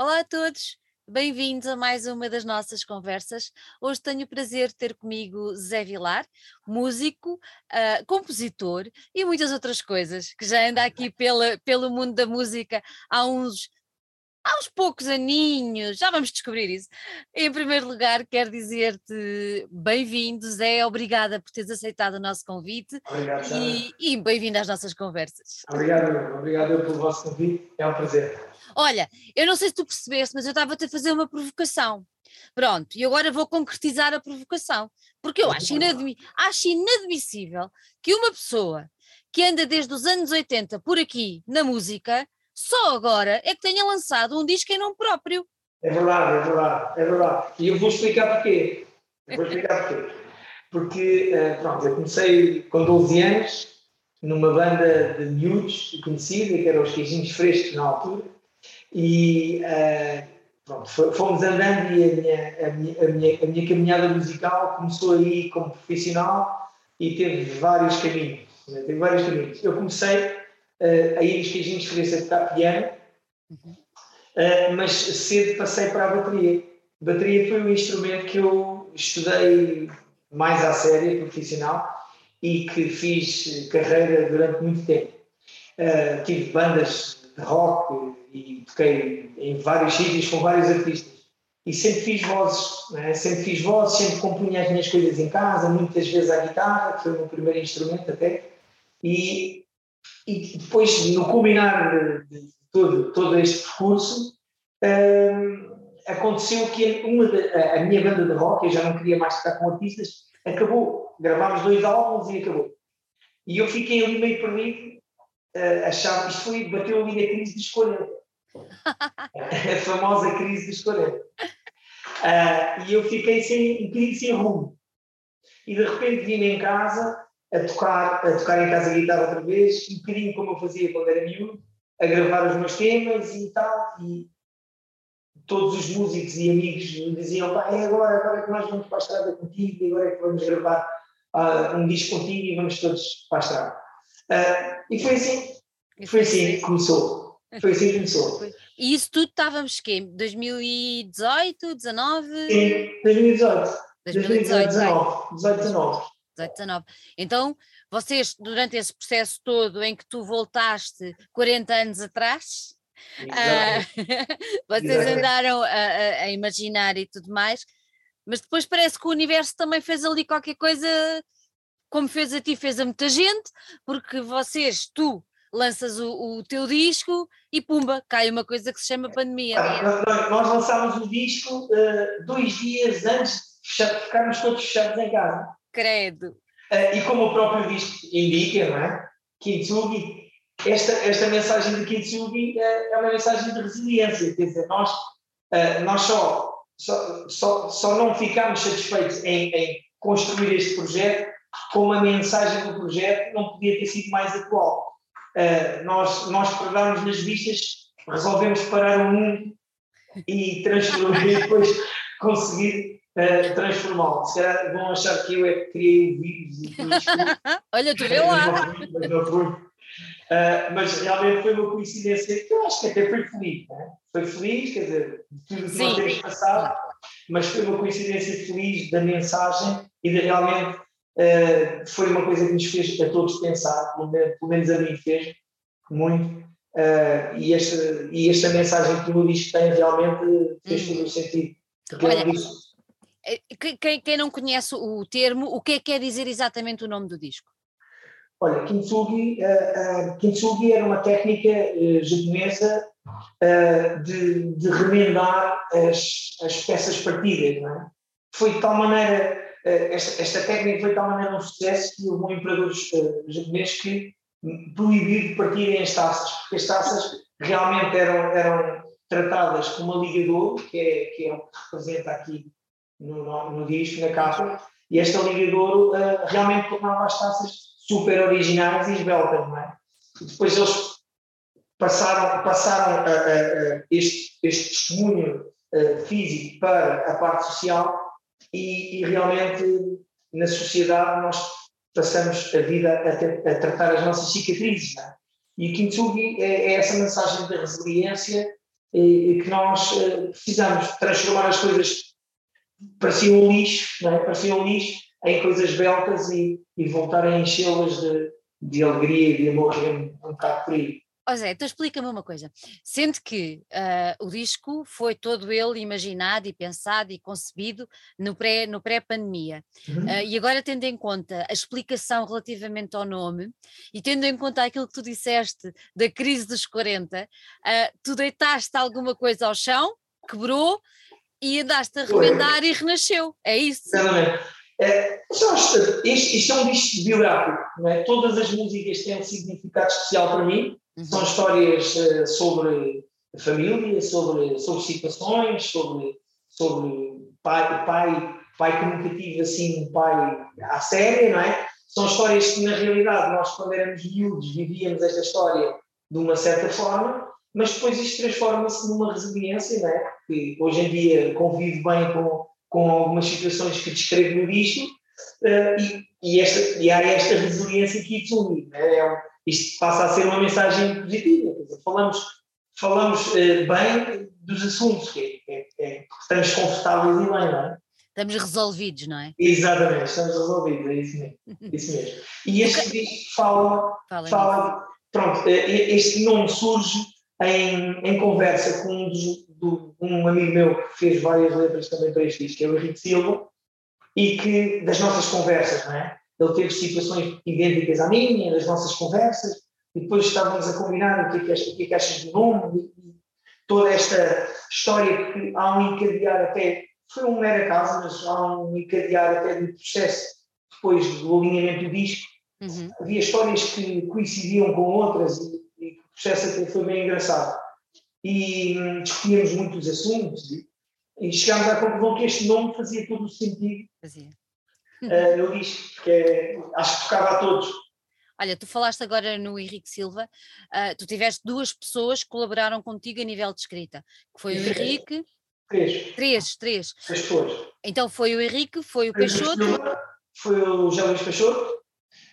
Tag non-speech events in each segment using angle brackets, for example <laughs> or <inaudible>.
Olá a todos, bem-vindos a mais uma das nossas conversas. Hoje tenho o prazer de ter comigo Zé Vilar, músico, uh, compositor e muitas outras coisas, que já anda aqui pela, pelo mundo da música há uns uns poucos aninhos, já vamos descobrir isso. Em primeiro lugar, quero dizer-te bem-vindo, Zé, obrigada por teres aceitado o nosso convite Obrigado, e, e bem-vindo às nossas conversas. Obrigado, obrigado pelo vosso convite, é um prazer. Olha, eu não sei se tu percebeste, mas eu estava-te a fazer uma provocação. Pronto, e agora vou concretizar a provocação, porque eu acho, inadmi acho inadmissível que uma pessoa que anda desde os anos 80 por aqui na música só agora é que tenha lançado um disco em nome próprio. É verdade, é verdade, é verdade. E eu vou explicar porquê. Eu vou explicar porquê. Porque, eh, pronto, eu comecei com 12 anos numa banda de miúdos conhecida, que eram os Queijinhos Frescos na altura, e uh, pronto, fomos andando e a minha, a, minha, a, minha, a minha caminhada musical começou aí como profissional e teve vários caminhos. Né? Teve vários caminhos. Eu comecei uh, a ir os queijinhos frescos a tocar piano, uh, mas cedo passei para a bateria. A bateria foi o instrumento que eu estudei mais à séria, profissional, e que fiz carreira durante muito tempo. Uh, tive bandas de rock e toquei em vários sítios com vários artistas. E sempre fiz vozes, né? sempre fiz vozes, sempre compunha as minhas coisas em casa, muitas vezes à guitarra, que foi o meu primeiro instrumento até. E e depois, no culminar de, todo, todo este percurso, hum, aconteceu que uma de, a, minha banda de rock, eu já não queria mais tocar com artistas, acabou. Gravámos dois álbuns e acabou. E eu fiquei ali meio perdido, uh, achava que isto foi, bateu ali na crise dos <laughs> 40. a famosa crise dos 40. Uh, e eu fiquei sem, um sem rumo. E de repente vim em casa a tocar, a tocar em casa a guitarra outra vez, um bocadinho como eu fazia quando era miúdo, a gravar os meus temas e tal, e todos os músicos e amigos me diziam, pá, é agora, agora é que nós vamos para a estrada contigo, e agora é que vamos gravar uh, um disco contigo e vamos todos para a estrada. Uh, e foi assim, foi assim que começou. Foi assim que começou. <laughs> E isso tudo estávamos quê? 2018, 19? Sim, 2018. 2018, 2019. 18, 19. 18, 19. Então, vocês, durante esse processo todo em que tu voltaste 40 anos atrás, uh, <laughs> vocês andaram a, a, a, imaginar e tudo mais, mas depois parece que o universo também fez ali qualquer coisa, como fez a ti, fez a muita gente, porque vocês, tu, lanças o, o teu disco e pumba, cai uma coisa que se chama pandemia. Ah, nós lançámos o disco uh, dois dias antes de ficarmos todos fechados em casa. Credo. Uh, e como o próprio disco indica, não é? Kintsugi, esta, esta mensagem de Kintsugi é, é uma mensagem de resiliência, quer dizer, nós, uh, nós só, só, só, só não ficamos satisfeitos em, em construir este projeto como a mensagem do projeto não podia ter sido mais atual. Uh, nós, nós pegámos nas vistas, resolvemos parar o mundo e transformar e <laughs> depois conseguir uh, transformá-lo. Se calhar vão achar que eu é que criei o vírus e tudo <laughs> Olha, tu vê lá. Mas não fui. Uh, mas realmente foi uma coincidência que eu acho que até foi feliz. Né? Foi feliz, quer dizer, tudo o que nós temos passado, mas foi uma coincidência feliz da mensagem e de realmente uh, foi uma coisa que nos fez a todos pensar, pelo menos, pelo menos a mim fez muito. Uh, e, esta, e esta mensagem que o disco tem realmente fez hum. todo o sentido. Porque Olha, quem, quem não conhece o termo, o que é que quer dizer exatamente o nome do disco? Olha, kintsugi, uh, uh, kintsugi era uma técnica uh, japonesa de, de, remendar as, as peças partidas. Não é? Foi de tal maneira, esta, esta, técnica foi de tal maneira um sucesso que houve um imperador japonês que proibiu de partirem as taças, porque as taças realmente eram, eram tratadas como uma ligador, que é, que é o que representa aqui no, no disco, na capa, e esta liga de ouro uh, realmente tornava as taças super originais e esbeltas, não é? E depois eles passaram, passaram uh, uh, este, este testemunho físico para a parte social e, e, realmente na sociedade nós passamos a vida a, ter, a tratar as nossas cicatrizes, não é? E o Kintsugi é, é essa mensagem da resiliência e, e que nós uh, precisamos transformar as coisas pareciam um lixo, não é? pareciam um lixo em coisas beltas e, e voltar a enchê-las de, de alegria e de amor, um, um bocado por aí. Ó Zé, então explica-me uma coisa. Sendo que uh, o disco foi todo ele imaginado e pensado e concebido no pré-pandemia, no pré -pandemia. Uhum. Uh, e agora tendo em conta a explicação relativamente ao nome e tendo em conta aquilo que tu disseste da crise dos 40, uh, ah, tu deitaste alguma coisa ao chão, quebrou e andaste a remendar e renasceu. É isso? Exatamente. É, isto, isto, é um disco biográfico, não é? Todas as músicas têm um significado especial para mim. Uhum. São histórias uh, sobre família, sobre, sobre situações, sobre, sobre pai, pai, pai tive assim um pai à séria, não é? São histórias que na realidade nós quando éramos miúdos vivíamos esta história de uma certa forma, mas depois isto transforma-se numa resiliência, não é? Porque hoje em dia convivo bem com, com algumas situações que descrevo no disco uh, e, e, esta, e há esta resiliência que isso une, é? é isto passa a ser uma mensagem positiva. Dizer, falamos falamos uh, bem dos assuntos, que é, é, é, estamos confortáveis e bem, não é? Estamos resolvidos, não é? Exatamente, estamos resolvidos, é isso mesmo. <laughs> isso mesmo. E este disco fala, fala, fala pronto, eh, este nome surge em, em conversa com um, dos, do, um amigo meu que fez várias letras também para este disco, que é o Henrique Silva, e que das nossas conversas, não é? Ele teve situações idênticas à minha, das nossas conversas, e depois estávamos a combinar o que é que, achas, o que, é que achas do nome, e, toda esta história que há um encadear até, foi um mero acaso, mas há um encadear até do processo depois do alinhamento do disco. Uhum. Havia histórias que coincidiam com outras e, processo até foi bem engraçado. E hum, discutíamos muitos assuntos e, e chegámos à conclusão que este nome fazia todo o sentido. Fazia uh, no disco, que é, acho que tocava a todos. Olha, tu falaste agora no Henrique Silva, uh, tu tiveste duas pessoas que colaboraram contigo a nível de escrita, que foi e o Henrique. Três. Três, três. Três pessoas. Então foi o Henrique, foi o Peixoto. Foi o José Luís Peixoto.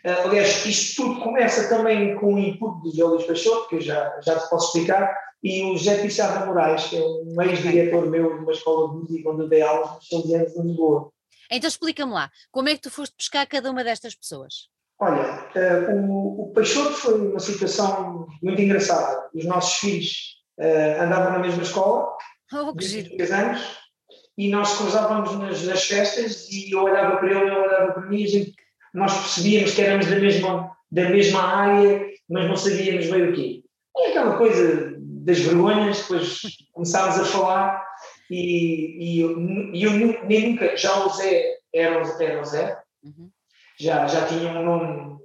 Aliás, isto tudo começa também com o input do José Luís Peixoto, que eu já, já te posso explicar, e o José Pissarra Moraes, que é um ex-diretor meu de uma escola de música onde eu dei aulas nos 11 anos de Lisboa. Então explica-me lá, como é que tu foste buscar cada uma destas pessoas? Olha, uh, o, o Peixoto foi uma situação muito engraçada. Os nossos filhos uh, andavam na mesma escola, oh, que três anos, e nós cruzávamos nas, nas, festas e eu olhava para ele, ele olhava para mim, e gente, nós percebíamos que éramos da mesma, da mesma área, mas não sabíamos bem o quê. É aquela coisa das vergonhas, depois começámos a falar e, e, eu, e eu nem nunca, já o Zé era, era o Zé, uhum. já, já tinha um nome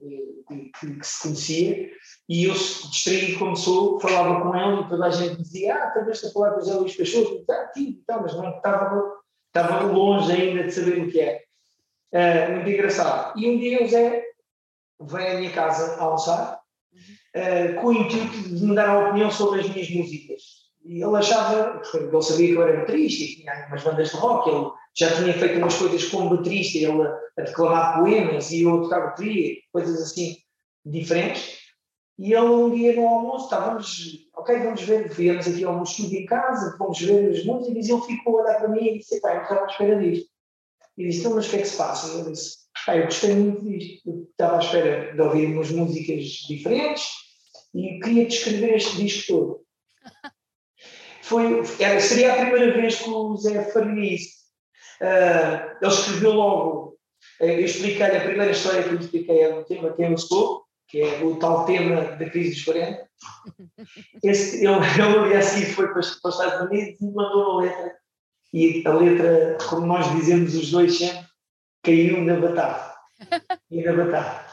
que, que, que, se conhecia, e eu, distraído como sou, falava com ele e toda a gente dizia: Ah, talvez a falar com o Zé Luís Peixoto, sim, tá, mas não estava, estava longe ainda de saber o que é. Uh, muito engraçado. E um dia o Zé vem à minha casa almoçar uh, com o intuito de me dar a opinião sobre as minhas músicas. E ele achava, ele sabia que eu era baterista e tinha umas bandas de rock, ele já tinha feito umas coisas como baterista, ele a, declamar poemas e eu a tocar bateria, coisas assim diferentes. E ele um dia no almoço, estávamos, ok, vamos ver, viemos aqui ao meu estúdio em casa, vamos ver as músicas, e ele ficou a olhar para mim e disse, pá, eu estava à espera disto. E disse, então, mas o que é que se passa? Eu disse, pá, eu gostei muito disto, eu estava à espera de ouvir umas músicas diferentes e queria descrever este disco todo. <laughs> foi, era, seria a primeira vez que o Zé faria isso. Uh, ele escreveu logo, uh, eu expliquei-lhe a primeira história que eu lhe expliquei é o tema Quem Eu Sou, que é o tal tema da crise dos 40. <laughs> Esse, ele, <laughs> ele assim foi para, para os Estados Unidos e mandou a letra. E a letra, como nós dizemos os dois sempre, caiu na batata. <laughs> E na batata.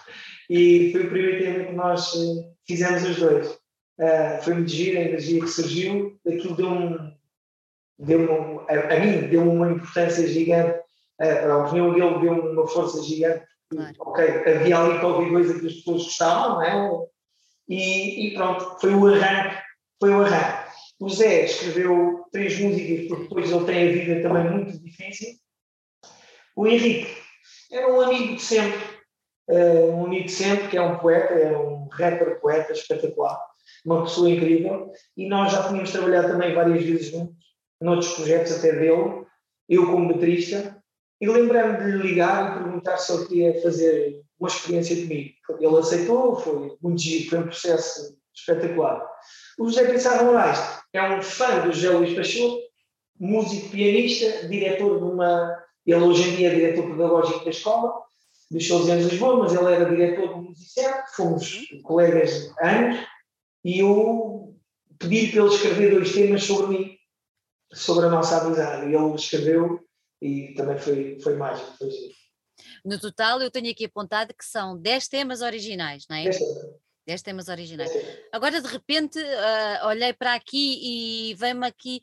E foi o primeiro tema que nós uh, fizemos os dois. Uh, foi muito giro, a energia que surgiu, aquilo deu um, deu um, a, a mim deu uma importância gigante, uh, ao opinião dele deu uma força gigante, claro. ok, havia ali qualquer coisa que as pessoas gostavam, não é? E, e, pronto, foi o arranque, foi o arranque. O Zé escreveu três músicas, porque depois ele tem a vida também muito difícil. O Henrique era um amigo de sempre, uh, um amigo de sempre, que é um poeta, é um rapper poeta espetacular uma pessoa incrível, e nós já tínhamos trabalhado também várias vezes juntos, noutros projetos até dele, eu como baterista, e lembrei-me de lhe ligar e perguntar se ele queria fazer uma experiência comigo. Ele aceitou, foi muito giro, foi um processo espetacular. O José Pissarro Moraes é um fã do José Luís Pachorro, músico, pianista, diretor de uma. Ele hoje em dia é diretor pedagógico da escola, dos seus anos de Lisboa, mas ele era diretor do Musicente, fomos colegas há anos, e eu pedi para ele escrever dois temas sobre mim, sobre a nossa amizade. E ele escreveu e também foi, foi mágico. Foi no total, eu tenho aqui apontado que são 10 temas originais, não é? 10 temas. 10 temas originais. Agora, de repente, uh, olhei para aqui e vem-me aqui.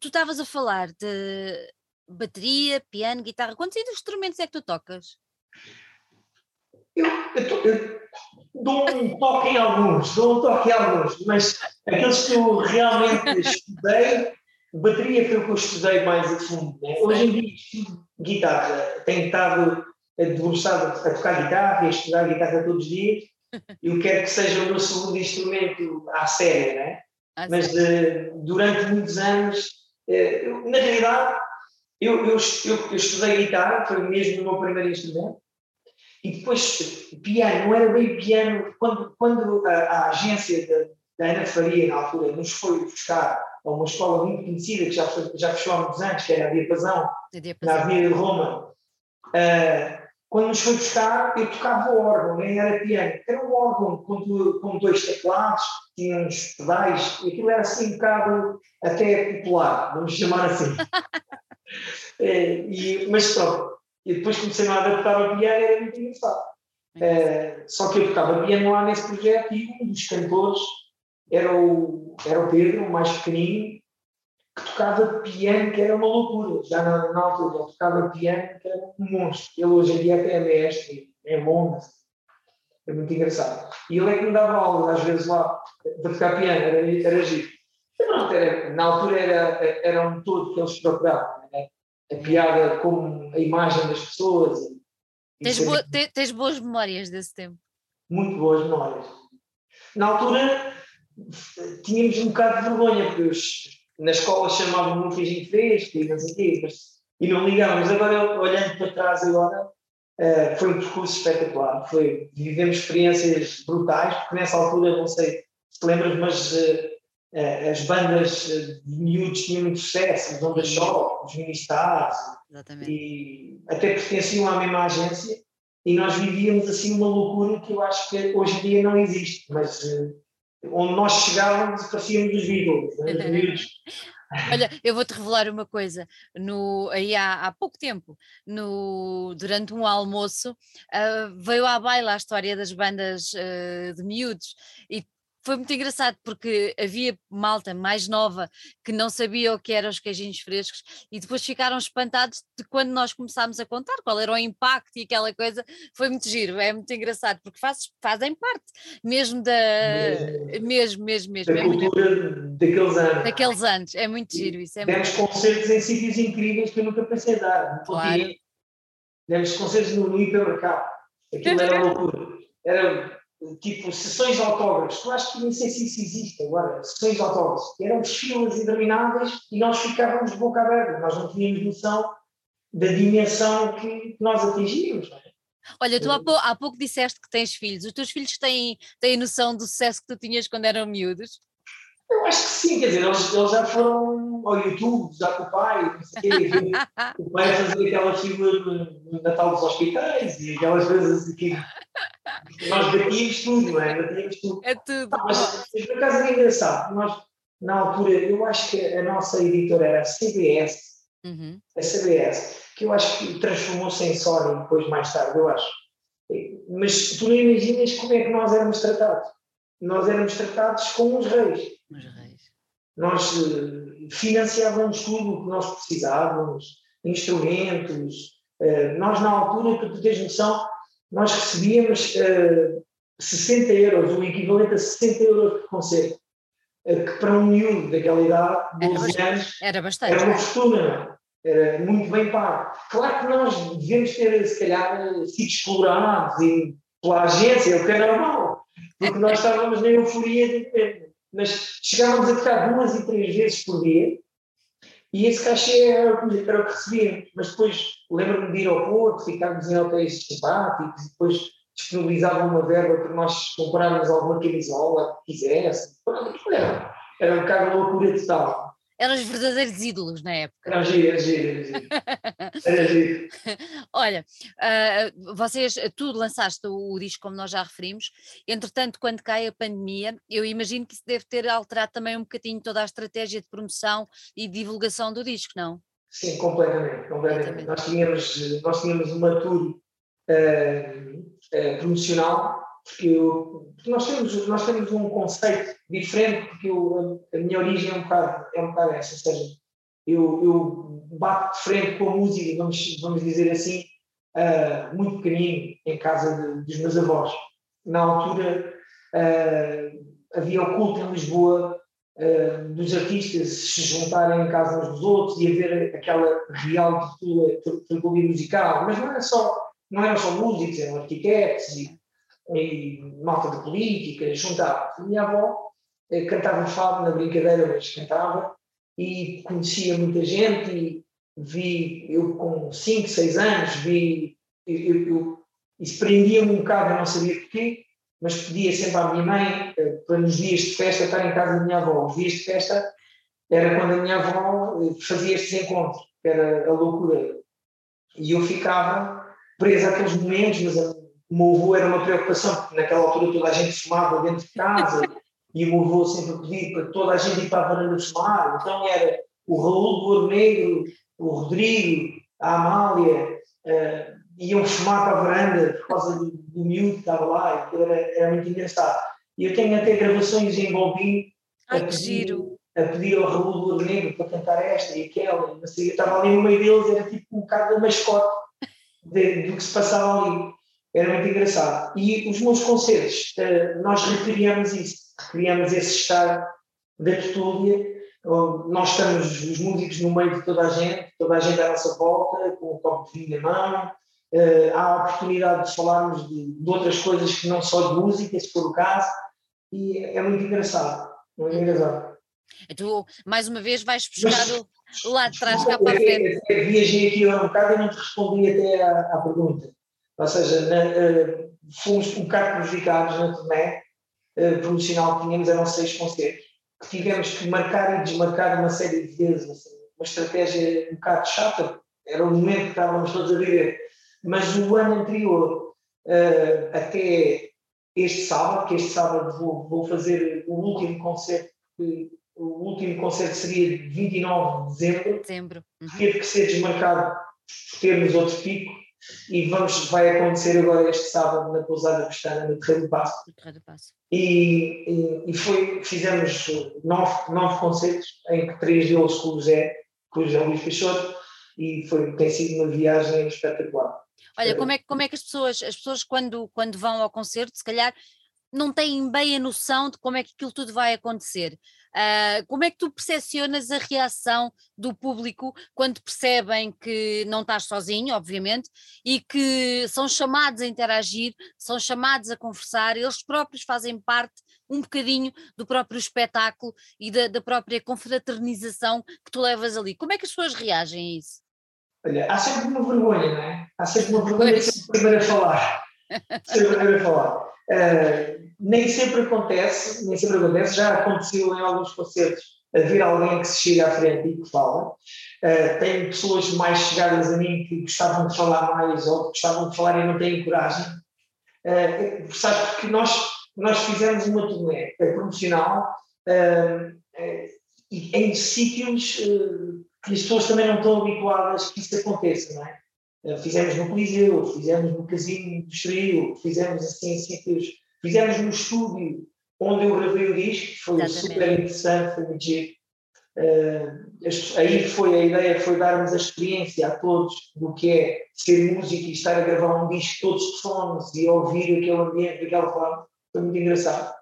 Tu estavas a falar de bateria, piano, guitarra. Quantos instrumentos é que tu tocas? Eu, eu, eu dou um toque em alguns, dou um toque em alguns, mas aqueles que eu realmente <laughs> estudei, bateria foi o que eu estudei mais a fundo. Né? Hoje em dia estudo guitarra, tenho estado debruçado a tocar guitarra e a estudar guitarra todos os dias, eu quero que seja o meu segundo instrumento à séria, né? mas uh, durante muitos anos, uh, na realidade, eu, eu, eu, eu estudei guitarra, foi mesmo o meu primeiro instrumento, e depois, piano, não era bem piano. Quando, quando a, a agência da, Ana Faria, na altura, nos foi buscar a uma escola muito conhecida, que já, já fechou há muitos anos, que era a Diapasão, na Avenida de Roma, uh, quando nos foi buscar, eu tocava o órgão, nem era piano. Era um órgão com, com dois teclados, tinha uns pedais, e aquilo era assim um bocado até popular, vamos chamar assim. <laughs> é, e, mas pronto, e depois comecei a adaptar ao piano e era muito engraçado. Uh, só que eu tocava piano lá nesse projeto e um dos cantores era o, era o Pedro, o mais pequenino, que tocava piano, que era uma loucura. Já na, na altura ele tocava piano, que era um monstro. Ele hoje em dia até é mestre, é bom, é muito engraçado. E ele é que me dava aulas, às vezes lá, para tocar piano, era, era giro. Pronto, era, na altura era, era um todo que eles procuravam. Né? a piada como a imagem das pessoas. Tens, boa, te, tens boas memórias desse tempo? Muito boas memórias. Na altura tínhamos um bocado de vergonha, porque os, na escola chamavam-me um feijinho fresco e não sei o quê, mas, e não ligávamos. Agora, olhando para trás agora, uh, foi um percurso espetacular. Foi, vivemos experiências brutais, porque nessa altura, não sei se lembras, mas uh, uh, as bandas de miúdos tinham muito sucesso, os Onda Shock, os Ministars, e até pertenciam à mesma agência, e nós vivíamos assim uma loucura que eu acho que hoje em dia não existe, mas onde nós chegávamos parecíamos os Beatles, né? <laughs> Olha, eu vou-te revelar uma coisa. No, aí há, há pouco tempo, no, durante um almoço, uh, veio à baila a história das bandas uh, de miúdos e foi muito engraçado porque havia malta mais nova que não sabia o que eram os queijinhos frescos e depois ficaram espantados de quando nós começámos a contar qual era o impacto e aquela coisa. Foi muito giro, é muito engraçado porque faz, fazem parte mesmo da. Mesmo, mesmo, mesmo. Da é cultura muito, daqueles anos. Daqueles anos, é muito giro isso. É Demos muito... concertos em sítios incríveis que eu nunca pensei dar. Claro. Demos concertos no, no hipermercado. Aquilo era loucura. Era tipo sessões de autógrafos, eu acho que nem sei se isso existe agora, sessões de autógrafos, eram filas intermináveis e nós ficávamos de boca aberta, nós não tínhamos noção da dimensão que nós atingíamos. É? Olha, tu há, pou, há, pouco disseste que tens filhos, os teus filhos têm, têm noção do sucesso que tu tinhas quando eram miúdos? Eu acho que sim, quer dizer, eles, eles já foram ao YouTube, já com o pai, não sei o quê, <laughs> o pai fazia aquela fila no Natal dos hospitais e aquelas coisas que nós batíamos tudo, não é? Batíamos tudo. É tudo. Ah, mas, por acaso é engraçado, nós, na altura, eu acho que a nossa editora era a CBS, uhum. a CBS, que eu acho que transformou-se em Sony depois, mais tarde, eu acho. Mas tu não imaginas como é que nós éramos tratados. Nós éramos tratados como os reis. Os reis. Nós uh, financiávamos tudo o que nós precisávamos, instrumentos. Uh, nós, na altura, tu teres noção, nós recebíamos uh, eh, 60 euros, o equivalente a 60 euros por concerto, uh, que para um miúdo daquela idade, 12 era anos, era, bastante, era uma fortuna, era muito bem pago. Claro que nós devemos ter, se calhar, sido explorados e, pela agência, o que é normal, porque nós <laughs> estávamos na euforia de mas chegávamos a tocar duas e três vezes por dia e esse cachê era, o que recebíamos. Mas depois lembro-me de ir ao Porto, ficarmos em hotéis simpáticos e depois disponibilizavam uma verba para nós comprarmos alguma camisola que quisesse. Era, era um bocado loucura total eram os verdadeiros ídolos na época. Era giro, era giro. Era. <laughs> Olha, uh, vocês, tu lançaste o, o, disco, como nós já referimos, entretanto, quando cai a pandemia, eu imagino que isso deve ter alterado também um bocadinho toda a estratégia de promoção e divulgação do disco, não? Sim, completamente. completamente. Nós, tínhamos, nós tínhamos uma tour uh, uh, promocional porque, eu, nós, temos, nós temos um conceito diferente, porque eu, a, minha origem é um bocado, é um bocado essa, ou seja, eu, eu bato de frente com a música, vamos, vamos dizer assim, uh, muito pequenino, em casa de, dos meus avós. Na altura uh, havia o culto em Lisboa uh, dos artistas se juntarem em casa uns dos outros e haver aquela real tertulia musical, mas não era só, não eram só músicos, eram arquitetos e e malta de política, juntava. A minha avó eh, cantava fado na brincadeira, mas cantava, e conhecia muita gente, e vi, eu com 5, 6 anos, vi, eu, eu, isso prendia-me um bocado, eu não sabia porquê, mas pedia sempre à minha mãe eh, para nos dias de festa estar em casa da minha avó. Os dias de festa era quando a minha avó eh, fazia estes encontros, era a loucura. E eu ficava preso àqueles momentos, mas a o meu avô era uma preocupação, porque naquela altura toda a gente fumava dentro de casa e o meu avô sempre pedia para toda a gente ir para a varanda fumar. Então era o Raul do Ouro Negro, o Rodrigo, a Amália, uh, iam fumar para a varanda por causa do, do miúdo que estava lá, e era, era muito engraçado. E eu tenho até gravações em Balbim a pedir, a pedir ao Raul do Ouro Negro para cantar esta e aquela. Não sei, eu estava ali no meio deles, era tipo um bocado da mascote de, do que se passava ali era muito engraçado. E os meus concertos, eh, nós recriamos isso, recriamos esse estado da tertúlia, nós estamos os músicos no meio de toda a gente, toda a gente à nossa volta, com o copo de vinho na mão, eh, há a oportunidade de falarmos de, de, outras coisas que não só de música, se for o caso, e é muito engraçado, muito engraçado. Tu, mais uma vez, vais buscar Mas, o, lá de trás, cá para a frente. Viajei aqui um bocado e não te respondi até à, à pergunta. Ou seja, na, uh, fomos um bocado prejudicados na turnê uh, promocional que tínhamos, eram seis concertos, que tivemos que marcar e desmarcar uma série de vezes, assim, uma estratégia um bocado chata, era o momento que estávamos todos a viver. Mas o ano anterior, uh, até este sábado, que este sábado vou, vou fazer o último concerto, que, o último concerto seria 29 de dezembro, dezembro. Uhum. teve que ser desmarcado por termos outro pico, e vamos, vai acontecer agora este sábado na pousada pestana no Terreiro do Passo. Passo. E, e, e, foi, fizemos nove, nove concertos, em que três deles com o José, com o José Luís Peixoto, e foi, tem sido uma viagem espetacular. Olha, como é, como é que as pessoas, as pessoas quando, quando vão ao concerto, se calhar não têm bem a noção de como é que aquilo tudo vai acontecer. Uh, como é que tu percepcionas a reação do público quando percebem que não estás sozinho, obviamente, e que são chamados a interagir, são chamados a conversar, eles próprios fazem parte um bocadinho do próprio espetáculo e da, da própria confraternização que tu levas ali. Como é que as pessoas reagem a isso? Olha, há sempre uma vergonha, não é? Há sempre uma vergonha de ser o primeiro a falar. <laughs> Ser o primeiro a falar. Uh, nem sempre acontece, nem sempre acontece, já aconteceu em alguns concertos haver alguém que se chega à frente e que fala. Uh, pessoas mais chegadas a mim que gostavam de falar mais ou que gostavam de falar e não têm coragem. Uh, sabes, porque nós, nós fizemos uma turnê promocional uh, em sítios que as pessoas também não estão habituadas que isso aconteça, não é? Eh, fizemos no Coliseu, fizemos no Casino Estoril, fizemos assim em sítios, fizemos no estúdio onde eu gravei o disco, foi Exatamente. super interessante, foi muito giro. Uh, aí foi a ideia, foi darmos a experiência a todos do que é ser músico e estar a gravar um disco todos de fones e ouvir aquele ambiente daquela forma, foi muito engraçado.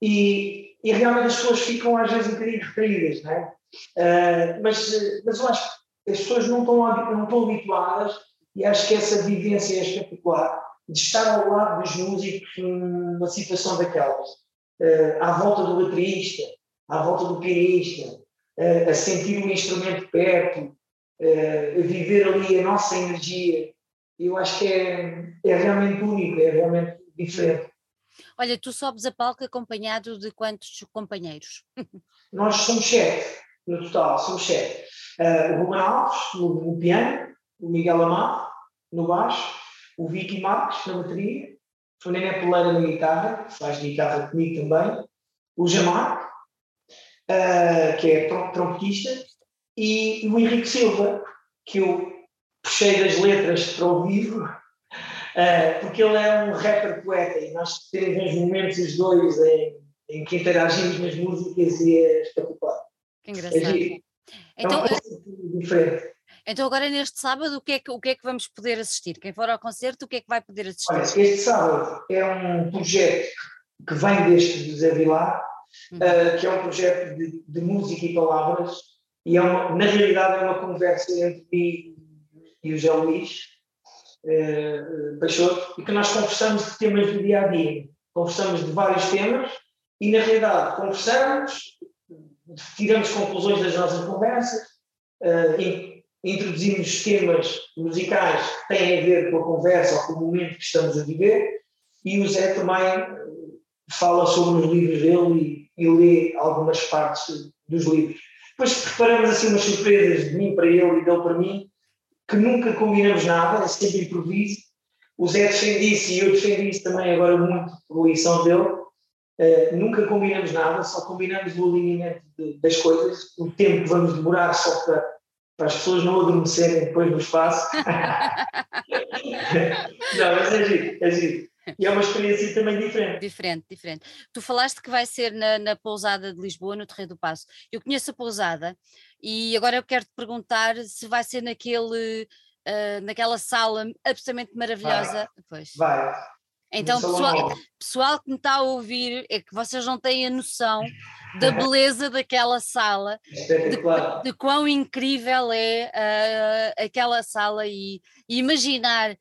E, e realmente as pessoas ficam às vezes um bocadinho retraídas, não é? Uh, mas, mas eu acho que as pessoas não estão, não estão habituadas e acho que essa vivência é espetacular de estar ao lado dos músicos numa situação daquelas. uh, à volta do baterista, à volta do pianista, uh, a sentir o instrumento perto, uh, a viver ali a nossa energia. Eu acho que é, é realmente único, é realmente diferente. Olha, tu sobes a palco acompanhado de quantos companheiros? Nós somos sete, no total, somos sete. Uh, o Ruben Alves, no, no, piano, o Miguel Amado, no baixo, o Vicky Marques, na bateria, o Nené Poleira na guitarra, que faz guitarra comigo também, o Jamar, uh, que é trompetista, e o Henrique Silva, que eu puxei das letras para o vivo, uh, <laughs> porque ele é um rapper poeta e nós temos momentos os dois em, em que interagimos nas músicas e é espetacular. Que engraçado. É então, é diferente. Então agora neste sábado o que, é que, o que é que vamos poder assistir? Quem for ao concerto o que é que vai poder assistir? Olha, este sábado é um projeto que vem deste José Vilar, uhum. uh, que é um projeto de, de, música e palavras, e é uma, na realidade é uma conversa entre mim e o José Luís uh, Peixoto, e que nós conversamos de temas do dia a dia. Conversamos de vários temas e na realidade conversamos, tiramos conclusões das nossas conversas, uh, introduzimos temas musicais que têm a ver com a conversa ou com o momento que estamos a viver, e o Zé também eh, fala sobre os livros dele e, e lê algumas partes dos livros. Depois preparamos assim umas surpresas de mim para ele e dele para mim, que nunca combinamos nada, é sempre improviso. O Zé defende isso e eu defendi isso também agora muito por lição dele. Uh, nunca combinamos nada, só combinamos o alinhamento de, das coisas, o tempo que vamos demorar só para para as pessoas não adormecerem depois do espaço. <laughs> <laughs> não, mas é giro, é giro. E é uma experiência também diferente. Diferente, diferente. Tu falaste que vai ser na, na pousada de Lisboa, no Terreiro do Passo. Eu conheço a pousada e agora eu quero te perguntar se vai ser naquele, uh, naquela sala absolutamente maravilhosa. Vai. Pois. Vai. Então, pessoal, pessoal que me está a ouvir, é que vocês não têm a noção <laughs> da beleza daquela sala, de, de, quão incrível é uh, aquela sala e, e, imaginar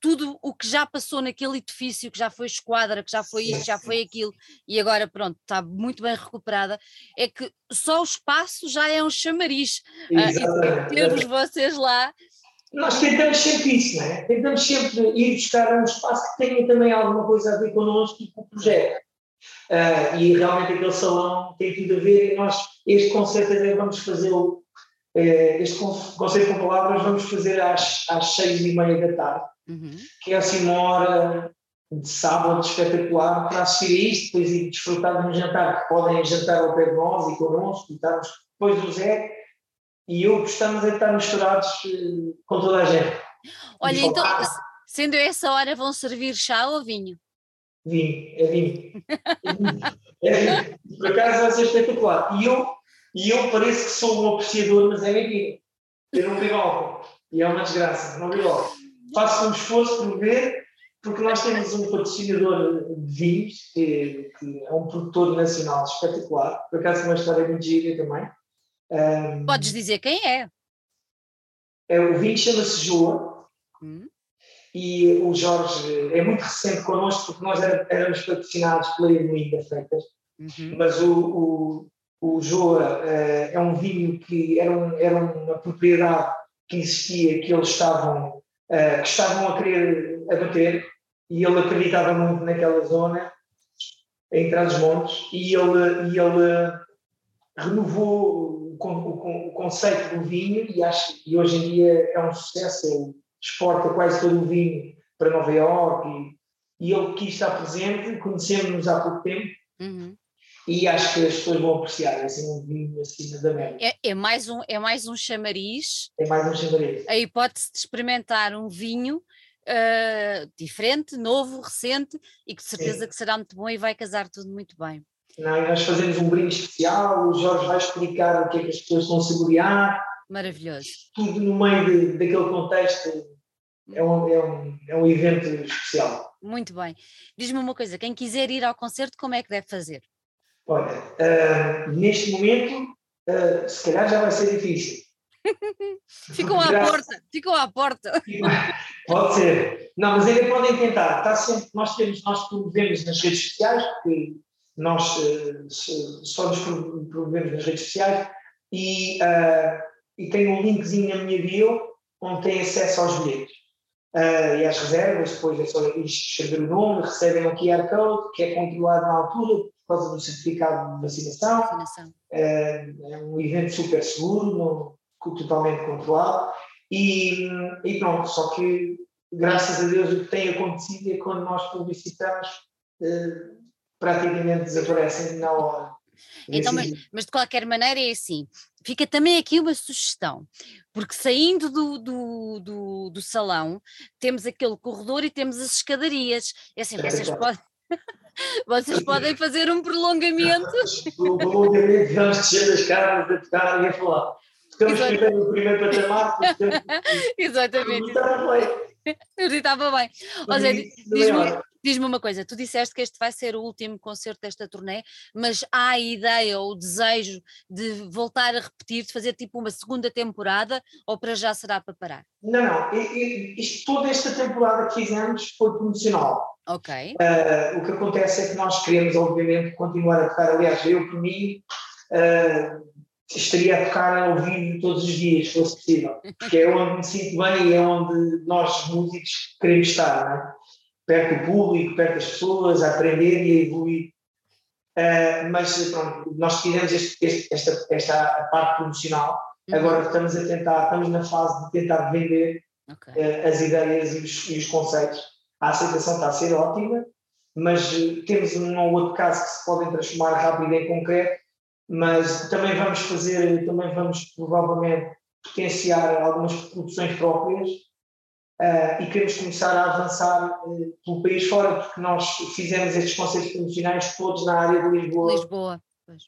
tudo o que já passou naquele edifício, que já foi esquadra, que já foi isto, já foi aquilo, e agora pronto, está muito bem recuperada, é que só o espaço já é um chamariz. Uh, e termos vocês lá nós tentamos sempre isso, não é? Tentamos sempre ir buscar um espaço que tenha também alguma coisa a ver connosco e com o projeto. Uh, e realmente aquele salão tem tudo a ver e nós, este concerto até vamos fazê-lo, uh, este concerto com palavras vamos fazer às, às seis e meia da tarde, uhum. que é assim uma hora de sábado espetacular para assistir a isto, depois ir desfrutar de um jantar, que podem jantar ao pé de nós e connosco, e estarmos depois do Zé, e eu gostamos de estar misturados eh, com toda a gente. Olha, então, sendo essa hora, vão servir chá ou vinho? Vinho, é vinho. <laughs> É vinho. Por acaso vai ser espetacular. E eu, e eu pareço que sou um apreciador, mas é mentira. Eu não bebo álcool. E é uma desgraça, não bebo álcool. Faço um esforço por beber, porque nós temos um patrocinador de vinhos, que, que é um produtor nacional espetacular. Por acaso, uma história muito gira também um, Podes dizer quem é? é o vinho chama-se Joa hum. e o Jorge é muito recente connosco porque nós éramos patrocinados pela Irmoinda da Freitas, uhum. mas o, o, o Joa uh, é um vinho que era, um, era uma propriedade que existia, que eles estavam, uh, que estavam a querer abater e ele acreditava muito naquela zona, em Trás-os-Montes, e ele, e ele renovou o, o, conceito do vinho e, acho, e hoje em dia é um sucesso, ele exporta quase todo o vinho para Nova Iorque e, e ele quis estar presente, conhecemos-nos há pouco tempo uhum. e acho que as pessoas vão apreciar, é assim um vinho acima da média. É, é, mais um, é mais um chamariz. É mais um chamariz. A hipótese de experimentar um vinho Uh, diferente, novo, recente e que de certeza Sim. que será muito bom e vai casar tudo muito bem. É? nós fazemos um brinde especial, o Jorge vai explicar o que é que as pessoas a saborear. Maravilhoso. Tudo no meio de, daquele contexto é um, é, um, é um evento especial. Muito bem. Diz-me uma coisa, quem quiser ir ao concerto, como é que deve fazer? Olha, uh, neste momento, uh, se calhar já vai ser difícil. <laughs> ficam à porta, ficam à porta. <laughs> Pode ser. Não, mas ainda podem tentar. Está sempre, nós temos, nós promovemos nas redes sociais, porque nós uh, só nos promovemos nas redes sociais e, uh, e tenho um linkzinho na minha bio onde tem acesso aos bilhetes uh, e às reservas, depois é só escrever o nome, recebem um QR Code que é controlado na altura por causa do certificado de vacinação. vacinação. Uh, é um evento super seguro, não, totalmente controlado e, e pronto, só que graças a Deus o que tem acontecido é quando nós publicitamos praticamente desaparecem na hora. Então, mas, mas, de qualquer maneira é assim, fica também aqui uma sugestão, porque saindo do, do, do, do salão, temos aquele corredor e temos as escadarias. É assim, vocês podem. <laughs> Vocês podem fazer um prolongamento. O prolongamento, vamos descer as escadas a tocar e a falar. Ficamos primeiro no primeiro patamar. <laughs> Exatamente. Estava bem. Ou seja, diz-me diz uma coisa, tu disseste que este vai ser o último concerto desta turnê, mas há a ideia ou o desejo de voltar a repetir, de fazer tipo uma segunda temporada, ou para já será para parar? Não, não, isto, toda esta temporada que fizemos foi promocional. Ok. Uh, o que acontece é que nós queremos, obviamente, continuar a tocar, aliás, eu por mim, uh, estaria a tocar ao vivo todos os dias, se fosse possível, porque é onde me sinto bem e é onde nós músicos queremos estar, é? Perto do público, perto das pessoas, a aprender e a evoluir. Uh, mas pronto, nós tivemos este, este, esta, esta parte promocional, uhum. agora estamos a tentar, estamos na fase de tentar vender okay. uh, as ideias e os, e os, conceitos. A aceitação está a ser ótima, mas uh, temos um ou outro caso que se podem transformar rápido em concreto mas também vamos fazer, também vamos provavelmente potenciar algumas produções próprias uh, e queremos começar a avançar uh, pelo país fora, porque nós fizemos estes concertos promocionais todos na área de Lisboa. Lisboa, pois.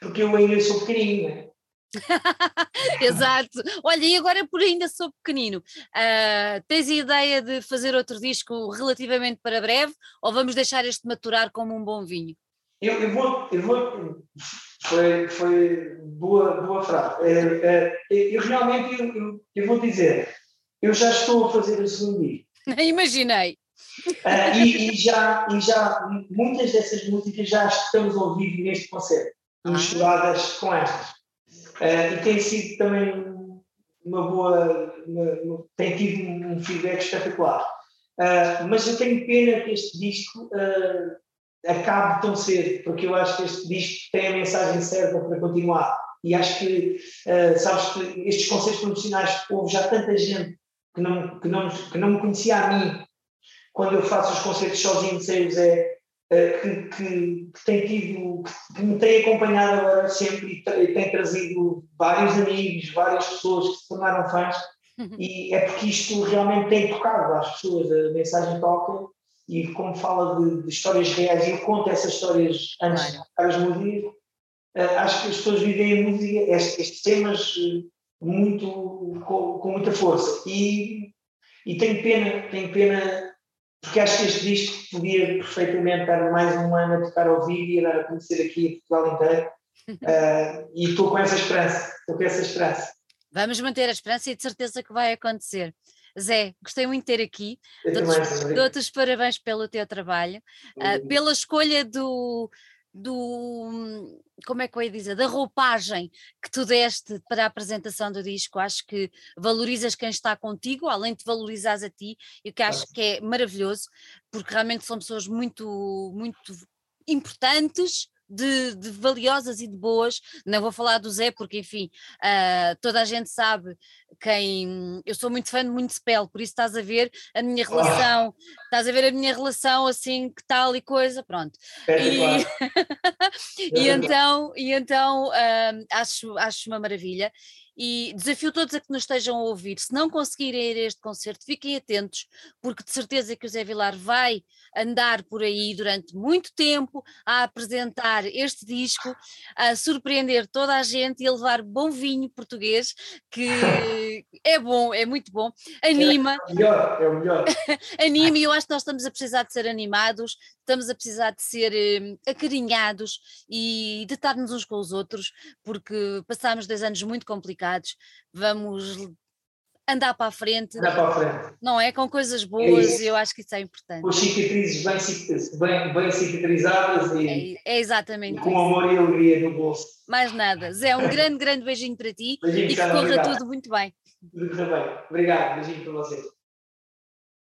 Porque eu ainda sou pequenino, né? <laughs> Exato. Olha, e agora por ainda sou pequenino, uh, tens a ideia de fazer outro disco relativamente para breve ou vamos deixar este maturar como um bom vinho? Eu, eu, vou, eu vou foi, foi boa, boa frase. É, é, eu realmente, eu, eu, eu, vou dizer, eu já estou a fazer o segundo disco. Imaginei. Uh, e, e, já, e já muitas dessas músicas já estamos a ouvir neste concerto, ah. misturadas com estas. Uh, e tem sido também uma boa, uma, tem tido um feedback espetacular. Mas eu tenho pena que este disco acabe tão cedo, porque eu acho que este disco tem a mensagem certa para continuar. E acho que, uh, sabes que estes concertos profissionais, houve já tanta gente que não, que, não, que não me conhecia a mim, quando eu faço os concertos sozinho, sei o Zé, uh, que, que, que, tem tido, que, me tem acompanhado agora sempre e tem trazido vários amigos, várias pessoas que se tornaram fãs, uhum. e é porque isto realmente tem tocado às pessoas, a mensagem toca e como fala de, de histórias reais, e eu conto essas histórias antes claro. de tocar as músicas, uh, acho que as pessoas vivem a música, estes, estes temas, uh, muito, com, com, muita força. E, e tenho pena, tenho pena, porque acho que este disco podia perfeitamente dar mais um ano a tocar ao vivo e a dar a conhecer aqui a Portugal inteiro. Uh, <laughs> e estou com essa esperança, estou com essa esperança. Vamos manter a esperança e de certeza que vai acontecer. Zé, gostei muito de ter aqui. Dou-te os parabéns pelo teu trabalho, uh, pela escolha do, do como é que eu ia dizer, da roupagem que tu deste para a apresentação do disco, acho que valorizas quem está contigo, além de valorizares a ti, e o que acho que é maravilhoso, porque realmente são pessoas muito, muito importantes, de, de, valiosas e de boas. Não vou falar do Zé, porque, enfim, uh, toda a gente sabe quem. Eu sou muito fã de muito spell, por isso estás a ver a minha relação, estás a ver a minha relação assim, que tal e coisa, pronto. É, e, <laughs> e então, e então uh, acho, acho uma maravilha e desafio todos a que nos estejam a ouvir. Se não conseguirem ir a este concerto, fiquem atentos, porque de certeza que o Zé Vilar vai andar por aí durante muito tempo a apresentar este disco, a surpreender toda a gente e a levar bom vinho português, que é bom, é muito bom, anima. É o melhor, é o melhor. <laughs> anima, e eu acho que nós estamos a precisar de ser animados, estamos a precisar de ser eh, acarinhados e de estarmos uns com os outros, porque passámos dois anos muito complicados, vamos andar para a frente, andar para a frente. não é? Com coisas boas, é eu acho que isso é importante. Com cicatrizes bem, bem, bem cicatrizadas e, é, é exatamente e com amor e alegria no bolso. Mais nada. Zé, um grande, grande beijinho para ti <laughs> beijinho, e que corra tudo muito bem. Tudo bem. Obrigado, beijinho para vocês.